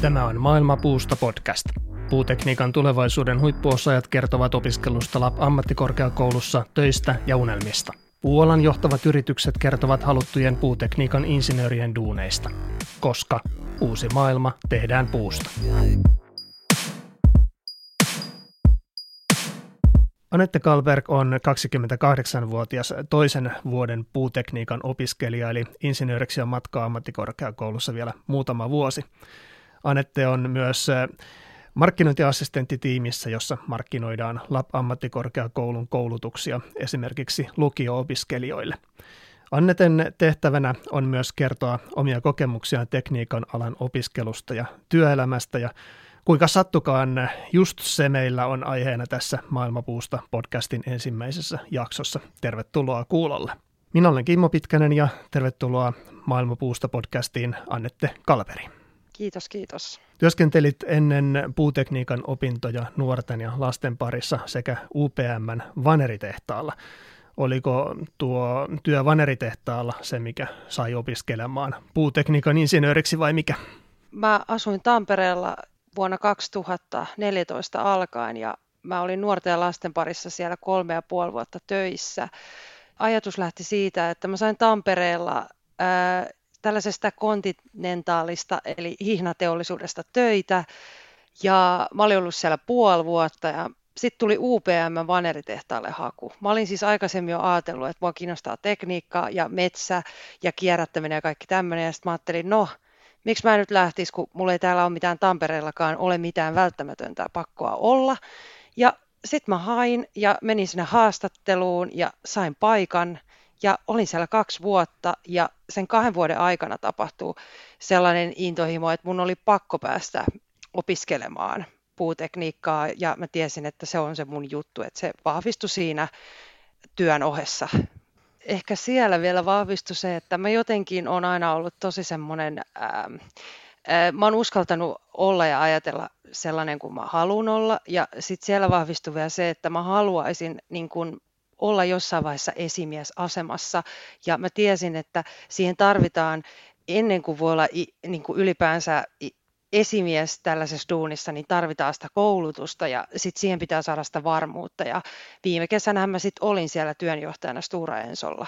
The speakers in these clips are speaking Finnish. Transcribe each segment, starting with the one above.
Tämä on Maailma puusta podcast. Puutekniikan tulevaisuuden huippuosaajat kertovat opiskelusta LAP ammattikorkeakoulussa, töistä ja unelmista. Puolan johtavat yritykset kertovat haluttujen puutekniikan insinöörien duuneista, koska uusi maailma tehdään puusta. Anette Kalberg on 28-vuotias toisen vuoden puutekniikan opiskelija, eli insinööriksi on matkaa ammattikorkeakoulussa vielä muutama vuosi. Anette on myös markkinointiassistentti tiimissä, jossa markkinoidaan LAP-ammattikorkeakoulun koulutuksia esimerkiksi lukio-opiskelijoille. Anneten tehtävänä on myös kertoa omia kokemuksiaan tekniikan alan opiskelusta ja työelämästä ja kuinka sattukaan just se meillä on aiheena tässä Maailmapuusta podcastin ensimmäisessä jaksossa. Tervetuloa kuulolle. Minä olen Kimmo Pitkänen ja tervetuloa Maailmapuusta podcastiin Annette Kalperi. Kiitos, kiitos. Työskentelit ennen puutekniikan opintoja nuorten ja lasten parissa sekä UPMn vaneritehtaalla. Oliko tuo työ vaneritehtaalla se, mikä sai opiskelemaan puutekniikan insinööriksi vai mikä? Mä asuin Tampereella vuonna 2014 alkaen ja mä olin nuorten ja lasten parissa siellä kolme ja puoli vuotta töissä. Ajatus lähti siitä, että mä sain Tampereella tällaisesta kontinentaalista eli hihnateollisuudesta töitä ja mä olin ollut siellä puoli vuotta ja sitten tuli UPM vaneritehtaalle haku. Mä olin siis aikaisemmin jo ajatellut, että mua kiinnostaa tekniikka ja metsä ja kierrättäminen ja kaikki tämmöinen. Ja sitten mä ajattelin, no, miksi mä nyt lähtisi, kun mulla ei täällä ole mitään Tampereellakaan ole mitään välttämätöntä pakkoa olla. Ja sitten mä hain ja menin sinne haastatteluun ja sain paikan ja olin siellä kaksi vuotta ja sen kahden vuoden aikana tapahtuu sellainen intohimo, että mun oli pakko päästä opiskelemaan puutekniikkaa ja mä tiesin, että se on se mun juttu, että se vahvistui siinä työn ohessa. Ehkä siellä vielä vahvistui se, että mä jotenkin on aina ollut tosi semmoinen, ää, ää, mä oon uskaltanut olla ja ajatella sellainen kuin mä haluan olla ja sitten siellä vahvistui vielä se, että mä haluaisin niin kun olla jossain vaiheessa esimiesasemassa ja mä tiesin, että siihen tarvitaan ennen kuin voi olla niin kuin ylipäänsä esimies tällaisessa duunissa, niin tarvitaan sitä koulutusta ja sitten siihen pitää saada sitä varmuutta. Ja viime kesänä mä sitten olin siellä työnjohtajana Stura Ensolla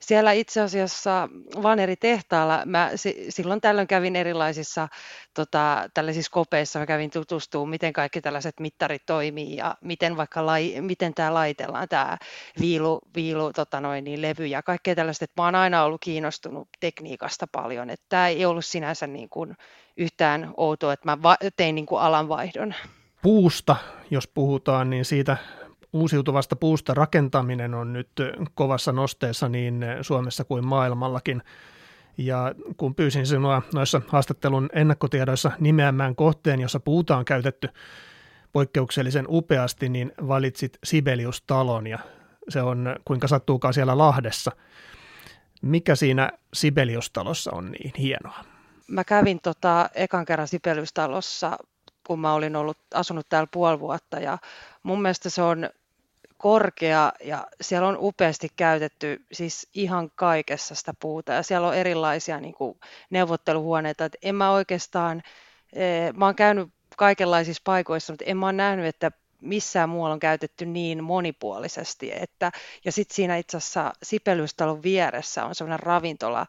siellä itse asiassa Vaneri tehtaalla. Mä silloin tällöin kävin erilaisissa tota, tällaisissa kopeissa, mä kävin tutustumaan, miten kaikki tällaiset mittarit toimii ja miten vaikka lai, miten tämä laitellaan, tämä viilu, viilu tota noin, niin levy ja kaikkea tällaista, että mä oon aina ollut kiinnostunut tekniikasta paljon, että tämä ei ollut sinänsä niin kuin yhtään outoa, että mä va- tein niin kuin alanvaihdon. Puusta, jos puhutaan, niin siitä uusiutuvasta puusta rakentaminen on nyt kovassa nosteessa niin Suomessa kuin maailmallakin. Ja kun pyysin sinua noissa haastattelun ennakkotiedoissa nimeämään kohteen, jossa puuta on käytetty poikkeuksellisen upeasti, niin valitsit Sibelius-talon ja se on kuinka sattuukaan siellä Lahdessa. Mikä siinä Sibelius-talossa on niin hienoa? Mä kävin tota ekan kerran Sibelius-talossa, kun mä olin ollut, asunut täällä puoli vuotta ja mun mielestä se on korkea ja siellä on upeasti käytetty siis ihan kaikessa sitä puuta ja siellä on erilaisia niin kuin neuvotteluhuoneita. että en mä oikeastaan, eh, mä oon käynyt kaikenlaisissa paikoissa, mutta en mä ole nähnyt, että missään muualla on käytetty niin monipuolisesti. Että, ja sitten siinä itse asiassa Sipelystalon vieressä on sellainen ravintola,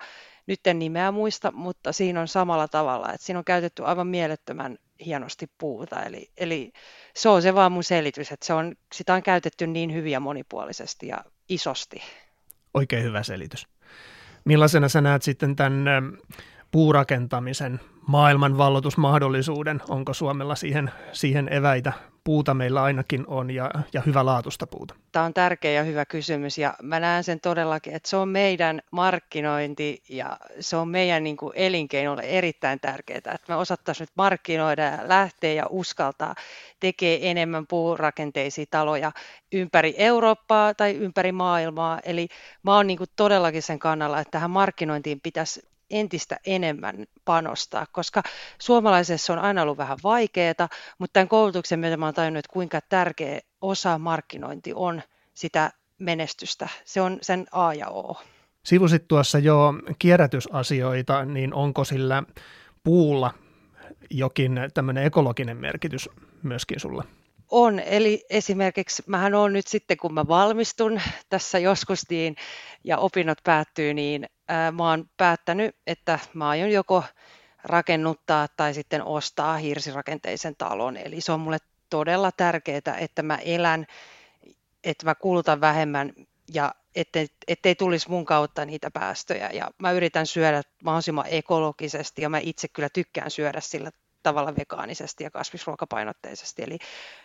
nyt en nimeä muista, mutta siinä on samalla tavalla, että siinä on käytetty aivan mielettömän hienosti puuta. Eli, eli se on se vaan mun selitys, että se on, sitä on käytetty niin hyvin ja monipuolisesti ja isosti. Oikein hyvä selitys. Millaisena sä näet sitten tämän puurakentamisen maailmanvallotusmahdollisuuden? Onko Suomella siihen, siihen eväitä puuta meillä ainakin on ja, ja hyvä laatusta puuta? Tämä on tärkeä ja hyvä kysymys ja mä näen sen todellakin, että se on meidän markkinointi ja se on meidän niin kuin elinkeinolle erittäin tärkeää, että me osattaisiin nyt markkinoida ja lähteä ja uskaltaa tekee enemmän puurakenteisia taloja ympäri Eurooppaa tai ympäri maailmaa. Eli mä oon niin kuin todellakin sen kannalla, että tähän markkinointiin pitäisi entistä enemmän panostaa, koska suomalaisessa on aina ollut vähän vaikeaa, mutta tämän koulutuksen myötä olen tajunnut, että kuinka tärkeä osa markkinointi on sitä menestystä. Se on sen A ja O. Sivusit tuossa jo kierrätysasioita, niin onko sillä puulla jokin tämmöinen ekologinen merkitys myöskin sulla? On, eli esimerkiksi mähän on nyt sitten, kun mä valmistun tässä joskus niin, ja opinnot päättyy, niin ää, mä oon päättänyt, että mä aion joko rakennuttaa tai sitten ostaa hirsirakenteisen talon. Eli se on mulle todella tärkeää, että mä elän, että mä kulutan vähemmän ja ettei, ettei tulisi mun kautta niitä päästöjä. Ja mä yritän syödä mahdollisimman ekologisesti ja mä itse kyllä tykkään syödä sillä tavalla vegaanisesti ja kasvisruokapainotteisesti. Eli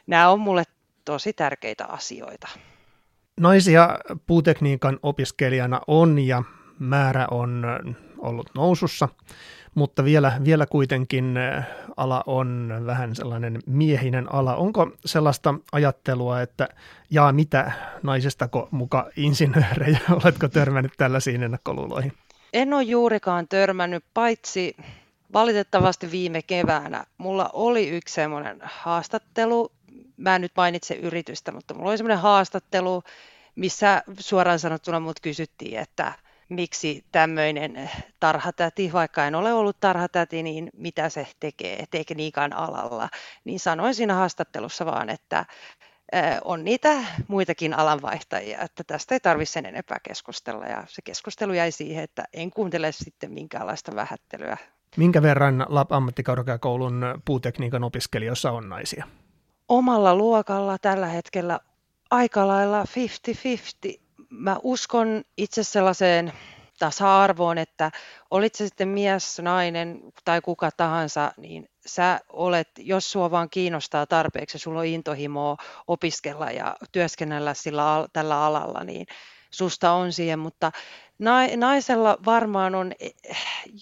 nämä on mulle tosi tärkeitä asioita. Naisia puutekniikan opiskelijana on ja määrä on ollut nousussa, mutta vielä, vielä kuitenkin ala on vähän sellainen miehinen ala. Onko sellaista ajattelua, että jaa mitä naisestako muka insinöörejä, oletko törmännyt tällaisiin ennakkoluuloihin? En ole juurikaan törmännyt, paitsi valitettavasti viime keväänä mulla oli yksi semmoinen haastattelu, mä en nyt mainitse yritystä, mutta mulla oli semmoinen haastattelu, missä suoraan sanottuna mut kysyttiin, että miksi tämmöinen tarhatäti, vaikka en ole ollut tarhatäti, niin mitä se tekee tekniikan alalla, niin sanoin siinä haastattelussa vaan, että on niitä muitakin alanvaihtajia, että tästä ei tarvitse sen enempää keskustella. Ja se keskustelu jäi siihen, että en kuuntele sitten minkäänlaista vähättelyä Minkä verran LAP-ammattikorkeakoulun puutekniikan opiskelijoissa on naisia? Omalla luokalla tällä hetkellä aika lailla 50-50. Mä uskon itse sellaiseen tasa-arvoon, että olit se sitten mies, nainen tai kuka tahansa, niin sä olet, jos sua vaan kiinnostaa tarpeeksi, sulla on intohimoa opiskella ja työskennellä sillä, tällä alalla, niin susta on siihen, mutta naisella varmaan on, eh,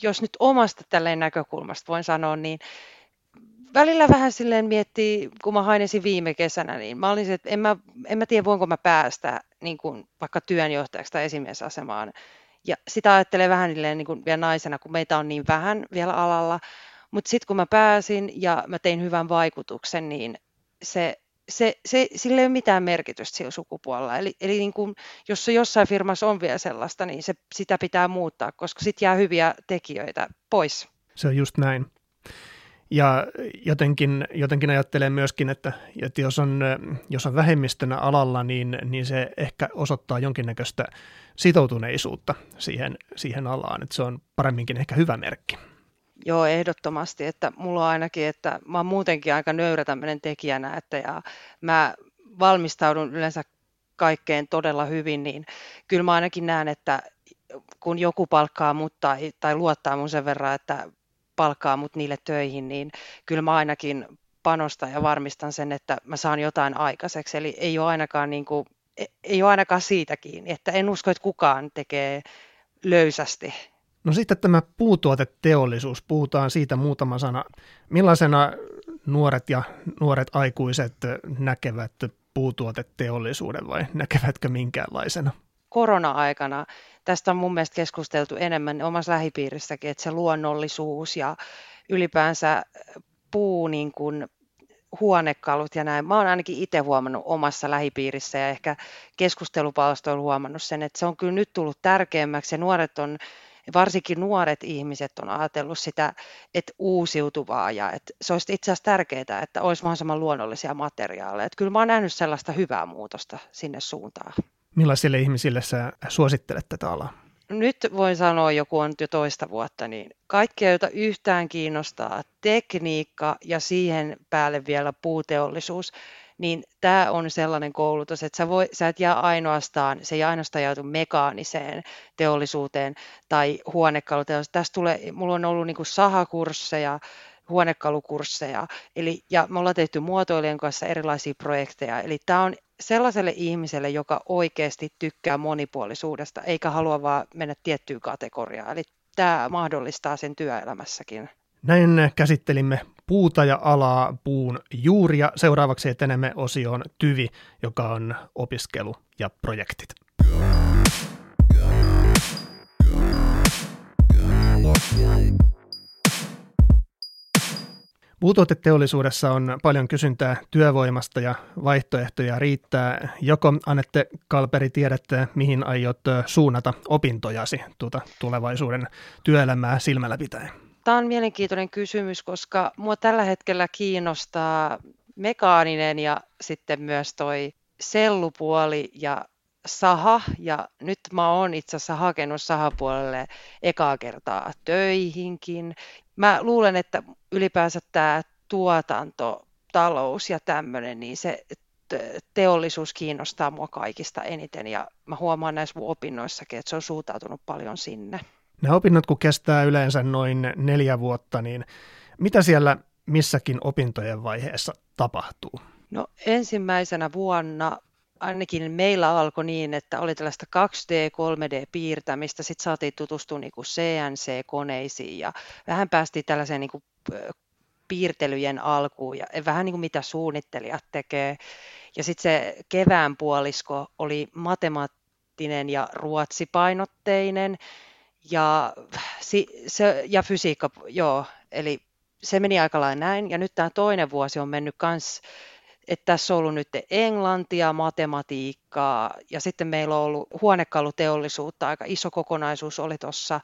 jos nyt omasta tälleen näkökulmasta voin sanoa, niin välillä vähän silleen miettii, kun mä hain viime kesänä, niin mä olin että en mä, en mä tiedä voinko mä päästä niin kuin vaikka työnjohtajaksi tai esimiesasemaan. Ja sitä ajattelee vähän niin kuin vielä naisena, kun meitä on niin vähän vielä alalla. Mutta sitten kun mä pääsin ja mä tein hyvän vaikutuksen, niin se se, se, sillä ei ole mitään merkitystä sillä sukupuolella. Eli, eli niin kuin, jos se jossain firmassa on vielä sellaista, niin se, sitä pitää muuttaa, koska sitten jää hyviä tekijöitä pois. Se on just näin. Ja jotenkin, jotenkin ajattelen myöskin, että, että jos, on, jos on vähemmistönä alalla, niin, niin se ehkä osoittaa jonkinnäköistä sitoutuneisuutta siihen, siihen alaan. Että se on paremminkin ehkä hyvä merkki. Joo, ehdottomasti, että mulla on ainakin, että mä oon muutenkin aika nöyrä tämmöinen tekijänä, että ja mä valmistaudun yleensä kaikkeen todella hyvin, niin kyllä mä ainakin näen, että kun joku palkkaa mut tai, tai luottaa mun sen verran, että palkkaa mut niille töihin, niin kyllä mä ainakin panostan ja varmistan sen, että mä saan jotain aikaiseksi. Eli ei ole ainakaan, niin kuin, e, ei ole ainakaan siitä kiinni, että en usko, että kukaan tekee löysästi No sitten tämä puutuoteteollisuus, puhutaan siitä muutama sana. Millaisena nuoret ja nuoret aikuiset näkevät puutuoteteollisuuden vai näkevätkö minkäänlaisena? Korona-aikana tästä on mun mielestä keskusteltu enemmän omassa lähipiirissäkin, että se luonnollisuus ja ylipäänsä puu niin kuin huonekalut ja näin. Mä oon ainakin itse huomannut omassa lähipiirissä ja ehkä keskustelupalstoilla huomannut sen, että se on kyllä nyt tullut tärkeämmäksi ja nuoret on varsinkin nuoret ihmiset on ajatellut sitä, että uusiutuvaa ja että se olisi itse asiassa tärkeää, että olisi mahdollisimman luonnollisia materiaaleja. Että kyllä mä oon nähnyt sellaista hyvää muutosta sinne suuntaan. Millaisille ihmisille sä suosittelet tätä alaa? Nyt voin sanoa, joku on jo toista vuotta, niin kaikkia, joita yhtään kiinnostaa tekniikka ja siihen päälle vielä puuteollisuus, niin tämä on sellainen koulutus, että sä, voi, sä et jää ainoastaan, se ei ainoastaan joutu mekaaniseen teollisuuteen tai huonekaluteollisuuteen. Tässä tulee, mulla on ollut niin sahakursseja, huonekalukursseja, eli, ja me ollaan tehty muotoilijan kanssa erilaisia projekteja, eli tämä on sellaiselle ihmiselle, joka oikeasti tykkää monipuolisuudesta, eikä halua vaan mennä tiettyyn kategoriaan, eli tämä mahdollistaa sen työelämässäkin. Näin käsittelimme puuta ja alaa puun juuria. Seuraavaksi etenemme osioon tyvi, joka on opiskelu ja projektit. Puutuoteteollisuudessa on paljon kysyntää työvoimasta ja vaihtoehtoja riittää. Joko Anette Kalperi tiedätte, mihin aiot suunnata opintojasi tuota tulevaisuuden työelämää silmällä pitäen? Tämä on mielenkiintoinen kysymys, koska mua tällä hetkellä kiinnostaa mekaaninen ja sitten myös toi sellupuoli ja saha. Ja nyt mä oon itse asiassa hakenut sahapuolelle ekaa kertaa töihinkin. Mä luulen, että ylipäänsä tämä tuotanto, talous ja tämmöinen, niin se teollisuus kiinnostaa mua kaikista eniten ja mä huomaan näissä opinnoissakin, että se on suuntautunut paljon sinne. Nämä opinnot, kun kestää yleensä noin neljä vuotta, niin mitä siellä missäkin opintojen vaiheessa tapahtuu? No ensimmäisenä vuonna ainakin meillä alkoi niin, että oli tällaista 2D, 3D-piirtämistä, sitten saatiin tutustua niin CNC-koneisiin ja vähän päästiin tällaiseen niin kuin piirtelyjen alkuun ja vähän niin kuin mitä suunnittelijat tekee. Ja sitten se kevään puolisko oli matemaattinen ja ruotsipainotteinen ja, se, ja fysiikka, joo, eli se meni aika lailla näin. Ja nyt tämä toinen vuosi on mennyt myös, että tässä on ollut nyt englantia, matematiikkaa ja sitten meillä on ollut huonekaluteollisuutta, aika iso kokonaisuus oli tuossa.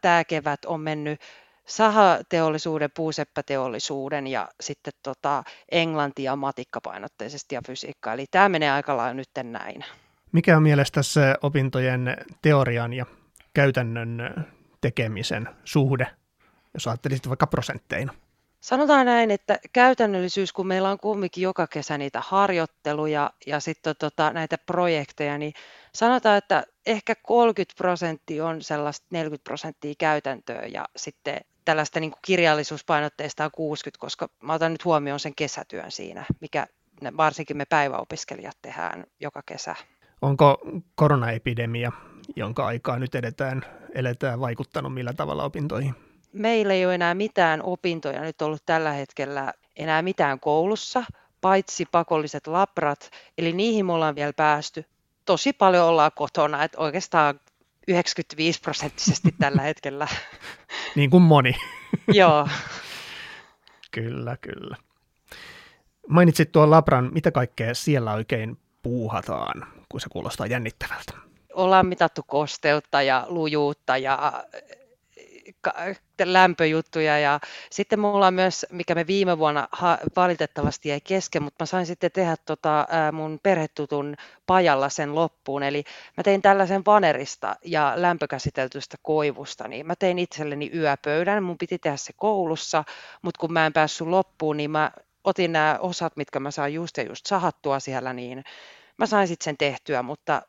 Tämä kevät on mennyt sahateollisuuden, puuseppäteollisuuden ja sitten tota englantia matikkapainotteisesti ja fysiikka. Eli tämä menee aika lailla nyt näin. Mikä on mielestäsi opintojen teorian ja käytännön tekemisen suhde, jos ajattelisit vaikka prosentteina? Sanotaan näin, että käytännöllisyys, kun meillä on kumminkin joka kesä niitä harjoitteluja ja sitten tota, näitä projekteja, niin sanotaan, että ehkä 30 prosenttia on sellaista 40 prosenttia käytäntöä ja sitten tällaista niin kuin kirjallisuuspainotteista on 60, koska mä otan nyt huomioon sen kesätyön siinä, mikä varsinkin me päiväopiskelijat tehdään joka kesä. Onko koronaepidemia, jonka aikaa nyt edetään, eletään, vaikuttanut millä tavalla opintoihin? Meillä ei ole enää mitään opintoja nyt ollut tällä hetkellä enää mitään koulussa, paitsi pakolliset labrat, eli niihin me ollaan vielä päästy. Tosi paljon ollaan kotona, että oikeastaan 95 prosenttisesti tällä hetkellä. niin kuin moni. Joo. kyllä, kyllä. Mainitsit tuon Labran, mitä kaikkea siellä oikein puuhataan, kun se kuulostaa jännittävältä? Ollaan mitattu kosteutta ja lujuutta ja lämpöjuttuja ja sitten mulla on myös, mikä me viime vuonna valitettavasti jäi kesken, mutta mä sain sitten tehdä tota, ää, mun perhetutun pajalla sen loppuun, eli mä tein tällaisen vanerista ja lämpökäsiteltystä koivusta, niin mä tein itselleni yöpöydän, mun piti tehdä se koulussa, mutta kun mä en päässyt loppuun, niin mä otin nämä osat, mitkä mä saan just ja just sahattua siellä, niin mä sain sitten sen tehtyä, mutta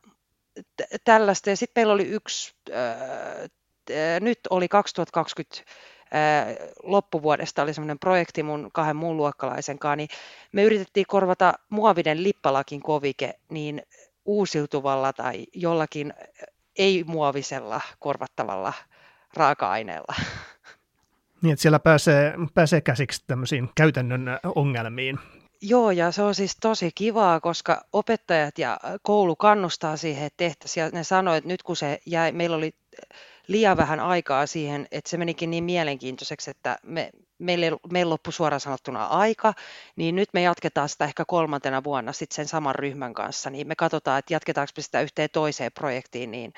tällaista. Ja sitten meillä oli yksi äh, nyt oli 2020 loppuvuodesta oli semmoinen projekti mun kahden muun luokkalaisen kanssa, niin me yritettiin korvata muovinen lippalakin kovike niin uusiutuvalla tai jollakin ei-muovisella korvattavalla raaka-aineella. Niin, että siellä pääsee, pääsee käsiksi tämmöisiin käytännön ongelmiin. Joo, ja se on siis tosi kivaa, koska opettajat ja koulu kannustaa siihen, että tehtäisiin. Ja ne sanoivat, että nyt kun se jäi, meillä oli liian vähän aikaa siihen, että se menikin niin mielenkiintoiseksi, että me, meille, meillä loppui suoraan sanottuna aika, niin nyt me jatketaan sitä ehkä kolmantena vuonna sitten sen saman ryhmän kanssa, niin me katsotaan, että jatketaanko sitä yhteen toiseen projektiin, niin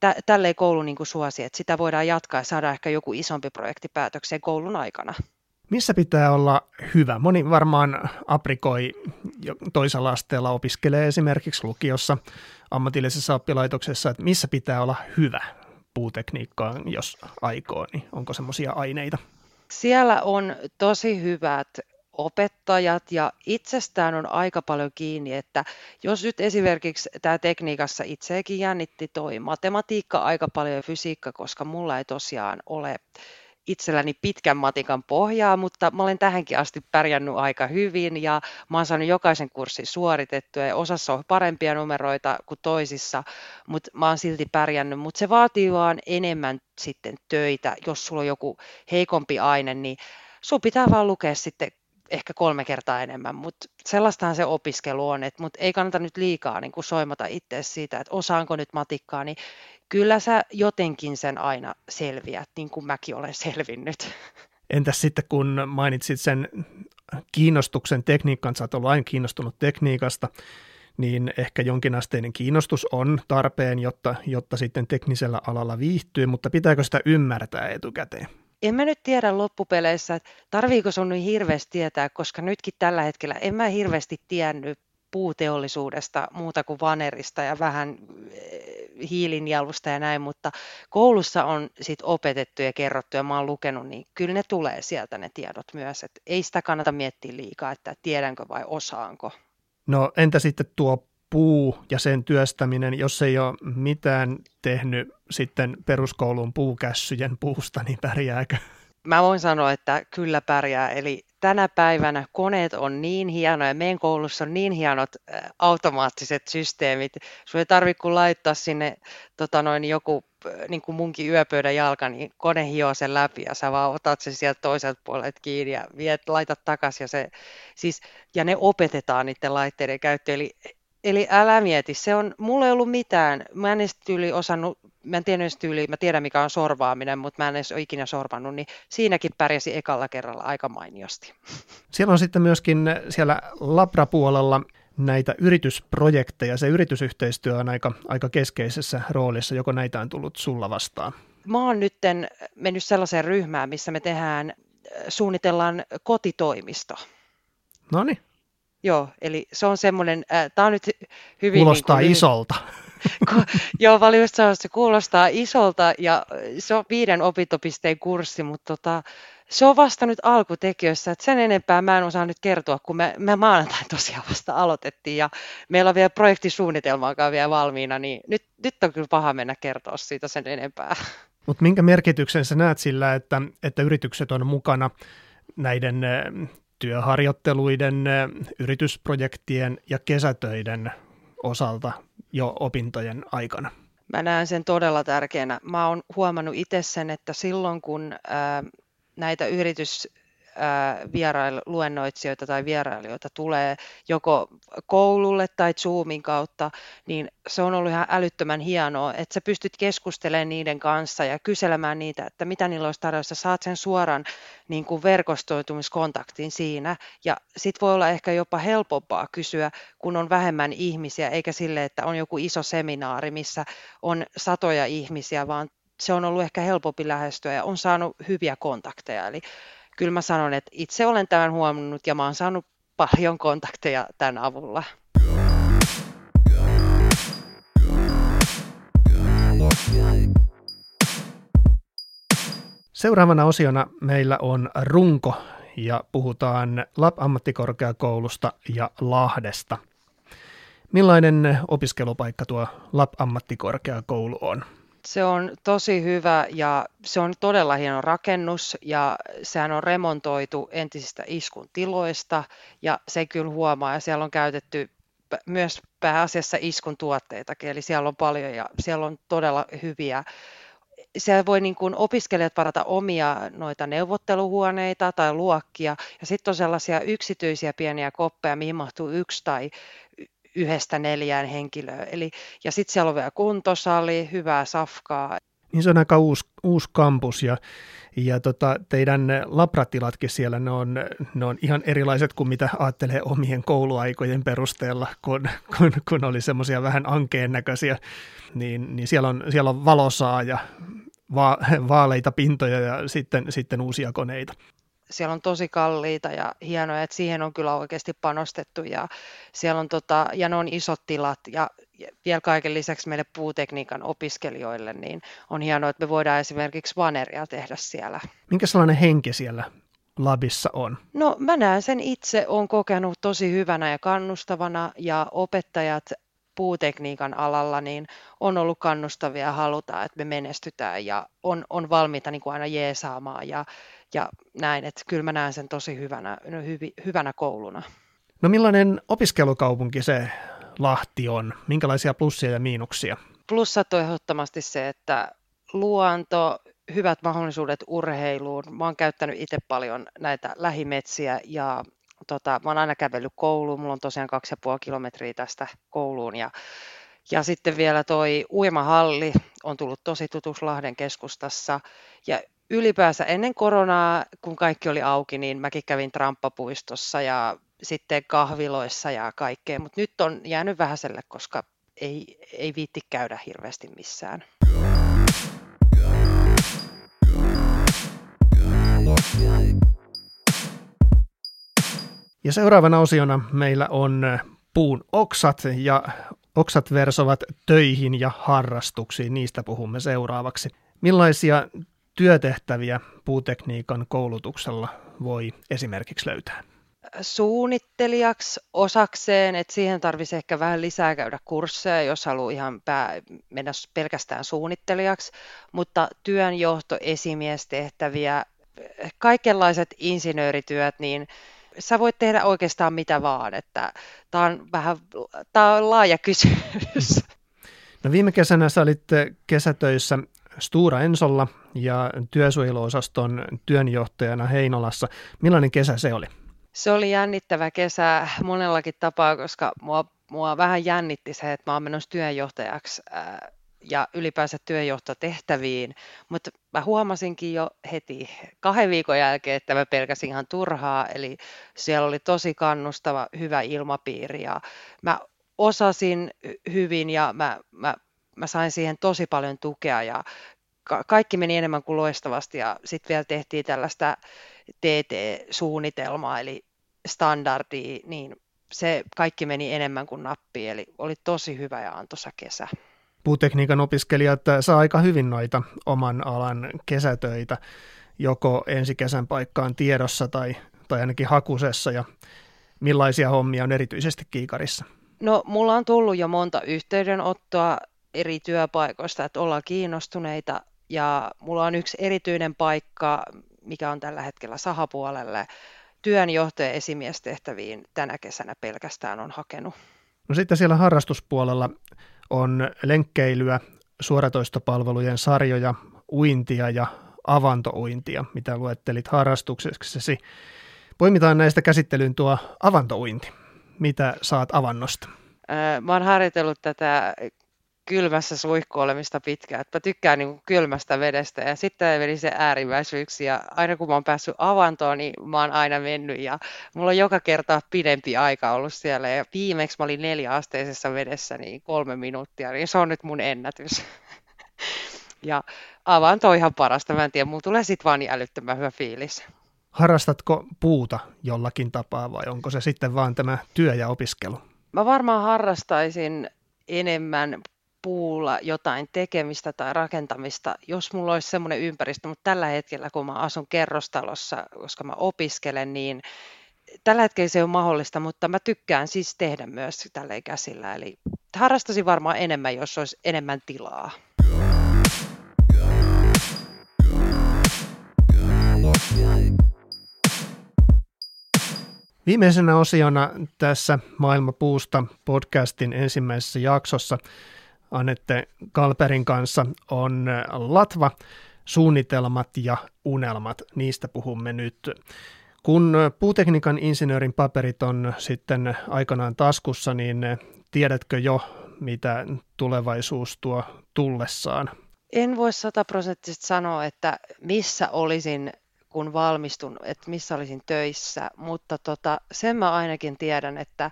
tä, tälleen koulu niin suosi, että sitä voidaan jatkaa ja saada ehkä joku isompi projekti päätökseen koulun aikana. Missä pitää olla hyvä? Moni varmaan aprikoi toisella asteella opiskelee esimerkiksi lukiossa ammatillisessa oppilaitoksessa, että missä pitää olla hyvä puutekniikkaan, jos aikoo, niin onko semmoisia aineita? Siellä on tosi hyvät opettajat ja itsestään on aika paljon kiinni, että jos nyt esimerkiksi tämä tekniikassa itseäkin jännitti toi matematiikka aika paljon ja fysiikka, koska mulla ei tosiaan ole itselläni pitkän matikan pohjaa, mutta mä olen tähänkin asti pärjännyt aika hyvin ja mä oon saanut jokaisen kurssin suoritettua ja osassa on parempia numeroita kuin toisissa, mutta mä oon silti pärjännyt, mutta se vaatii vaan enemmän sitten töitä, jos sulla on joku heikompi aine, niin sun pitää vaan lukea sitten ehkä kolme kertaa enemmän, mutta sellaistahan se opiskelu on, että mutta ei kannata nyt liikaa niin soimata itse siitä, että osaanko nyt matikkaa, niin kyllä sä jotenkin sen aina selviät, niin kuin mäkin olen selvinnyt. Entäs sitten kun mainitsit sen kiinnostuksen tekniikkaan, sä oot ollut aina kiinnostunut tekniikasta, niin ehkä jonkinasteinen kiinnostus on tarpeen, jotta, jotta sitten teknisellä alalla viihtyy, mutta pitääkö sitä ymmärtää etukäteen? en mä nyt tiedä loppupeleissä, että tarviiko sun nyt hirveästi tietää, koska nytkin tällä hetkellä en mä hirveästi tiennyt puuteollisuudesta muuta kuin vanerista ja vähän eh, hiilinjalusta ja näin, mutta koulussa on sit opetettu ja kerrottu ja mä oon lukenut, niin kyllä ne tulee sieltä ne tiedot myös, että ei sitä kannata miettiä liikaa, että tiedänkö vai osaanko. No entä sitten tuo puu ja sen työstäminen, jos ei ole mitään tehnyt sitten peruskoulun puukässyjen puusta, niin pärjääkö? Mä voin sanoa, että kyllä pärjää. Eli tänä päivänä koneet on niin hienoja, meidän koulussa on niin hienot automaattiset systeemit. Sun ei tarvitse kuin laittaa sinne tota noin, joku niin kuin munkin yöpöydän jalka, niin kone hioo sen läpi ja sä vaan otat sen sieltä toiselta puolelta kiinni ja viet, laitat takaisin. Ja, se, siis, ja ne opetetaan niiden laitteiden käyttö. Eli Eli älä mieti, se on, mulla ei ollut mitään, mä en edes tyyli osannut, mä en tiedä edes tyyli, mä tiedän mikä on sorvaaminen, mutta mä en edes ole ikinä sorvannut, niin siinäkin pärjäsi ekalla kerralla aika mainiosti. Siellä on sitten myöskin siellä Labra-puolella näitä yritysprojekteja, se yritysyhteistyö on aika, aika keskeisessä roolissa, joko näitä on tullut sulla vastaan? Mä oon nyt mennyt sellaiseen ryhmään, missä me tehdään, suunnitellaan kotitoimisto. No niin. Joo, eli se on semmoinen, äh, tämä on nyt hyvin... Kuulostaa niin kuin, isolta. Ku, joo, valitettavasti se kuulostaa isolta ja se on viiden opintopisteen kurssi, mutta tota, se on vasta nyt alkutekijöissä, että sen enempää mä en osaa nyt kertoa, kun me, me maanantain tosiaan vasta aloitettiin ja meillä on vielä projektisuunnitelmaakaan vielä valmiina, niin nyt, nyt on kyllä paha mennä kertoa siitä sen enempää. Mutta minkä merkityksen sä näet sillä, että, että yritykset on mukana näiden työharjoitteluiden, yritysprojektien ja kesätöiden osalta jo opintojen aikana? Mä näen sen todella tärkeänä. Mä oon huomannut itse sen, että silloin kun näitä yritys, vierail, luennoitsijoita tai vierailijoita tulee joko koululle tai Zoomin kautta, niin se on ollut ihan älyttömän hienoa, että sä pystyt keskustelemaan niiden kanssa ja kyselemään niitä, että mitä niillä olisi tarjolla. Saat sen suoran niin kuin verkostoitumiskontaktin siinä ja sit voi olla ehkä jopa helpompaa kysyä, kun on vähemmän ihmisiä, eikä sille, että on joku iso seminaari, missä on satoja ihmisiä, vaan se on ollut ehkä helpompi lähestyä ja on saanut hyviä kontakteja. Eli kyllä mä sanon, että itse olen tämän huomannut ja mä oon saanut paljon kontakteja tämän avulla. Seuraavana osiona meillä on runko ja puhutaan LAP-ammattikorkeakoulusta ja Lahdesta. Millainen opiskelupaikka tuo LAP-ammattikorkeakoulu on? Se on tosi hyvä ja se on todella hieno rakennus ja sehän on remontoitu entisistä iskun tiloista ja se kyllä huomaa. Ja siellä on käytetty myös pääasiassa iskun tuotteita, eli siellä on paljon ja siellä on todella hyviä. Siellä voi niin kuin opiskelijat varata omia noita neuvotteluhuoneita tai luokkia, ja sitten on sellaisia yksityisiä pieniä koppeja, mihin mahtuu yksi tai yhdestä neljään henkilöä. Eli, ja sitten siellä on vielä kuntosali, hyvää safkaa. Niin se on aika uusi, uusi kampus ja, ja tota, teidän labratilatkin siellä, ne on, ne on ihan erilaiset kuin mitä ajattelee omien kouluaikojen perusteella, kun, kun, kun oli semmoisia vähän ankeen näköisiä, niin, niin siellä, on, siellä on valosaa ja va, vaaleita pintoja ja sitten, sitten uusia koneita siellä on tosi kalliita ja hienoja, että siihen on kyllä oikeasti panostettu ja siellä on tota, ja ne on isot tilat ja vielä kaiken lisäksi meille puutekniikan opiskelijoille, niin on hienoa, että me voidaan esimerkiksi vaneria tehdä siellä. Minkä sellainen henki siellä labissa on? No mä näen sen itse, on kokenut tosi hyvänä ja kannustavana ja opettajat puutekniikan alalla niin on ollut kannustavia ja halutaan, että me menestytään ja on, on valmiita niin kuin aina jeesaamaan ja ja näin, että kyllä mä näen sen tosi hyvänä, no, hyvi, hyvänä kouluna. No millainen opiskelukaupunki se Lahti on? Minkälaisia plussia ja miinuksia? Plussat on ehdottomasti se, että luonto, hyvät mahdollisuudet urheiluun. Mä oon käyttänyt itse paljon näitä lähimetsiä ja tota, mä oon aina kävellyt kouluun. Mulla on tosiaan kaksi ja puoli kilometriä tästä kouluun ja ja sitten vielä toi uimahalli on tullut tosi tutuksi Lahden keskustassa. Ja ylipäänsä ennen koronaa, kun kaikki oli auki, niin mäkin kävin tramppapuistossa ja sitten kahviloissa ja kaikkea, mutta nyt on jäänyt vähäiselle, koska ei, ei viitti käydä hirveästi missään. Ja seuraavana osiona meillä on puun oksat ja oksat versovat töihin ja harrastuksiin. Niistä puhumme seuraavaksi. Millaisia työtehtäviä puutekniikan koulutuksella voi esimerkiksi löytää? suunnittelijaksi osakseen, että siihen tarvitsisi ehkä vähän lisää käydä kursseja, jos haluaa ihan pää, mennä pelkästään suunnittelijaksi, mutta työnjohto, esimiestehtäviä, kaikenlaiset insinöörityöt, niin sä voit tehdä oikeastaan mitä vaan, että tämä on vähän tää on laaja kysymys. No viime kesänä sä olit kesätöissä Stura Ensolla ja työsuojeluosaston työnjohtajana Heinolassa. Millainen kesä se oli? Se oli jännittävä kesä monellakin tapaa, koska mua, mua vähän jännitti se, että mä oon menossa työnjohtajaksi ää, ja ylipäänsä työjohtotehtäviin, mutta mä huomasinkin jo heti kahden viikon jälkeen, että mä pelkäsin ihan turhaa, eli siellä oli tosi kannustava, hyvä ilmapiiri ja mä osasin hyvin ja mä, mä, mä sain siihen tosi paljon tukea ja ka- kaikki meni enemmän kuin loistavasti ja sitten vielä tehtiin tällaista TT-suunnitelmaa, eli standardia, niin se kaikki meni enemmän kuin nappi, eli oli tosi hyvä ja antoisa kesä. Puutekniikan opiskelijat saa aika hyvin noita oman alan kesätöitä, joko ensi kesän paikkaan tiedossa tai, tai ainakin hakusessa, ja millaisia hommia on erityisesti kiikarissa? No, mulla on tullut jo monta yhteydenottoa eri työpaikoista, että ollaan kiinnostuneita, ja mulla on yksi erityinen paikka, mikä on tällä hetkellä sahapuolelle, työnjohtaja esimiestehtäviin tänä kesänä pelkästään on hakenut. No sitten siellä harrastuspuolella on lenkkeilyä, suoratoistopalvelujen sarjoja, uintia ja avantouintia, mitä luettelit harrastukseksi. Poimitaan näistä käsittelyyn tuo avantouinti. Mitä saat avannosta? Mä oon harjoitellut tätä kylmässä suihkuolemista pitkään. Että mä tykkään niin kuin kylmästä vedestä ja sitten meni se äärimmäisyyksi ja aina kun mä oon päässyt avantoon, niin mä oon aina mennyt ja mulla on joka kerta pidempi aika ollut siellä ja viimeksi mä olin neljäasteisessa vedessä niin kolme minuuttia, niin se on nyt mun ennätys. ja avanto on ihan parasta, mä en tiedä, mulla tulee sitten vaan niin älyttömän hyvä fiilis. Harrastatko puuta jollakin tapaa vai onko se sitten vaan tämä työ ja opiskelu? Mä varmaan harrastaisin enemmän puulla jotain tekemistä tai rakentamista, jos mulla olisi semmoinen ympäristö, mutta tällä hetkellä kun mä asun kerrostalossa, koska mä opiskelen, niin tällä hetkellä se on mahdollista, mutta mä tykkään siis tehdä myös tällä käsillä, eli harrastaisin varmaan enemmän, jos olisi enemmän tilaa. Viimeisenä osiona tässä Maailma puusta podcastin ensimmäisessä jaksossa Annette Kalperin kanssa on Latva, suunnitelmat ja unelmat. Niistä puhumme nyt. Kun puutekniikan insinöörin paperit on sitten aikanaan taskussa, niin tiedätkö jo, mitä tulevaisuus tuo tullessaan? En voi sataprosenttisesti sanoa, että missä olisin kun valmistun, että missä olisin töissä, mutta tota, sen mä ainakin tiedän, että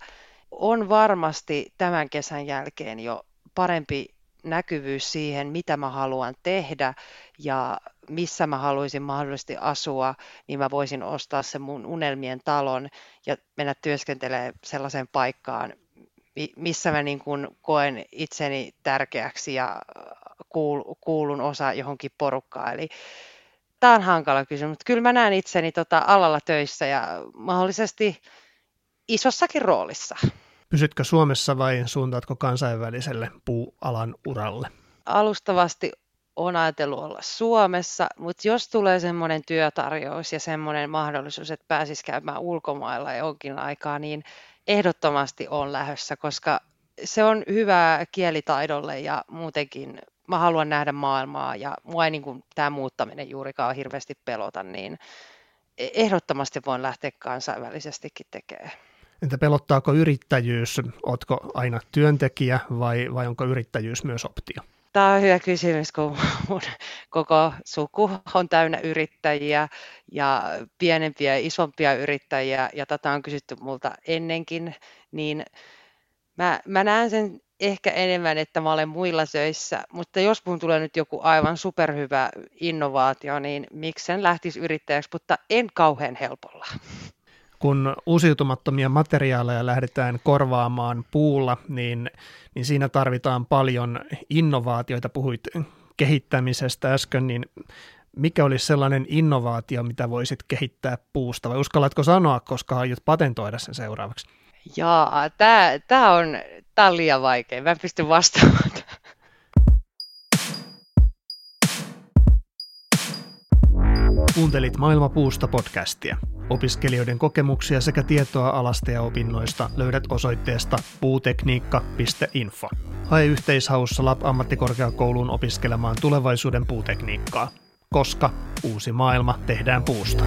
on varmasti tämän kesän jälkeen jo parempi näkyvyys siihen, mitä mä haluan tehdä ja missä mä haluaisin mahdollisesti asua, niin mä voisin ostaa sen mun unelmien talon ja mennä työskentelemään sellaiseen paikkaan, missä mä niin kuin koen itseni tärkeäksi ja kuulun osa johonkin porukkaan. Eli tämä on hankala kysymys, mutta kyllä mä näen itseni tota alalla töissä ja mahdollisesti isossakin roolissa. Pysytkö Suomessa vai suuntaatko kansainväliselle puualan uralle? Alustavasti on ajatellut olla Suomessa, mutta jos tulee semmoinen työtarjous ja semmoinen mahdollisuus, että pääsisi käymään ulkomailla jonkin aikaa, niin ehdottomasti on lähdössä, koska se on hyvää kielitaidolle ja muutenkin mä haluan nähdä maailmaa ja mua ei niin kuin, tämä muuttaminen juurikaan hirveästi pelota, niin ehdottomasti voin lähteä kansainvälisestikin tekemään. Entä pelottaako yrittäjyys? Oletko aina työntekijä vai, vai onko yrittäjyys myös optio? Tämä on hyvä kysymys, kun mun koko suku on täynnä yrittäjiä ja pienempiä ja isompia yrittäjiä, ja tätä on kysytty multa ennenkin, niin mä, mä näen sen ehkä enemmän, että mä olen muilla töissä, mutta jos mun tulee nyt joku aivan superhyvä innovaatio, niin miksen lähtisi yrittäjäksi, mutta en kauhean helpolla kun uusiutumattomia materiaaleja lähdetään korvaamaan puulla, niin, niin siinä tarvitaan paljon innovaatioita. Puhuit kehittämisestä äsken, niin mikä olisi sellainen innovaatio, mitä voisit kehittää puusta, vai uskallatko sanoa, koska aiot patentoida sen seuraavaksi? Jaa, tämä on, tää on liian vaikea. Mä en pysty vastaamaan. Kuuntelit Maailmapuusta podcastia. Opiskelijoiden kokemuksia sekä tietoa alasta ja opinnoista löydät osoitteesta puutekniikka.info. Hae yhteishaussa LAP-ammattikorkeakouluun opiskelemaan tulevaisuuden puutekniikkaa, koska uusi maailma tehdään puusta.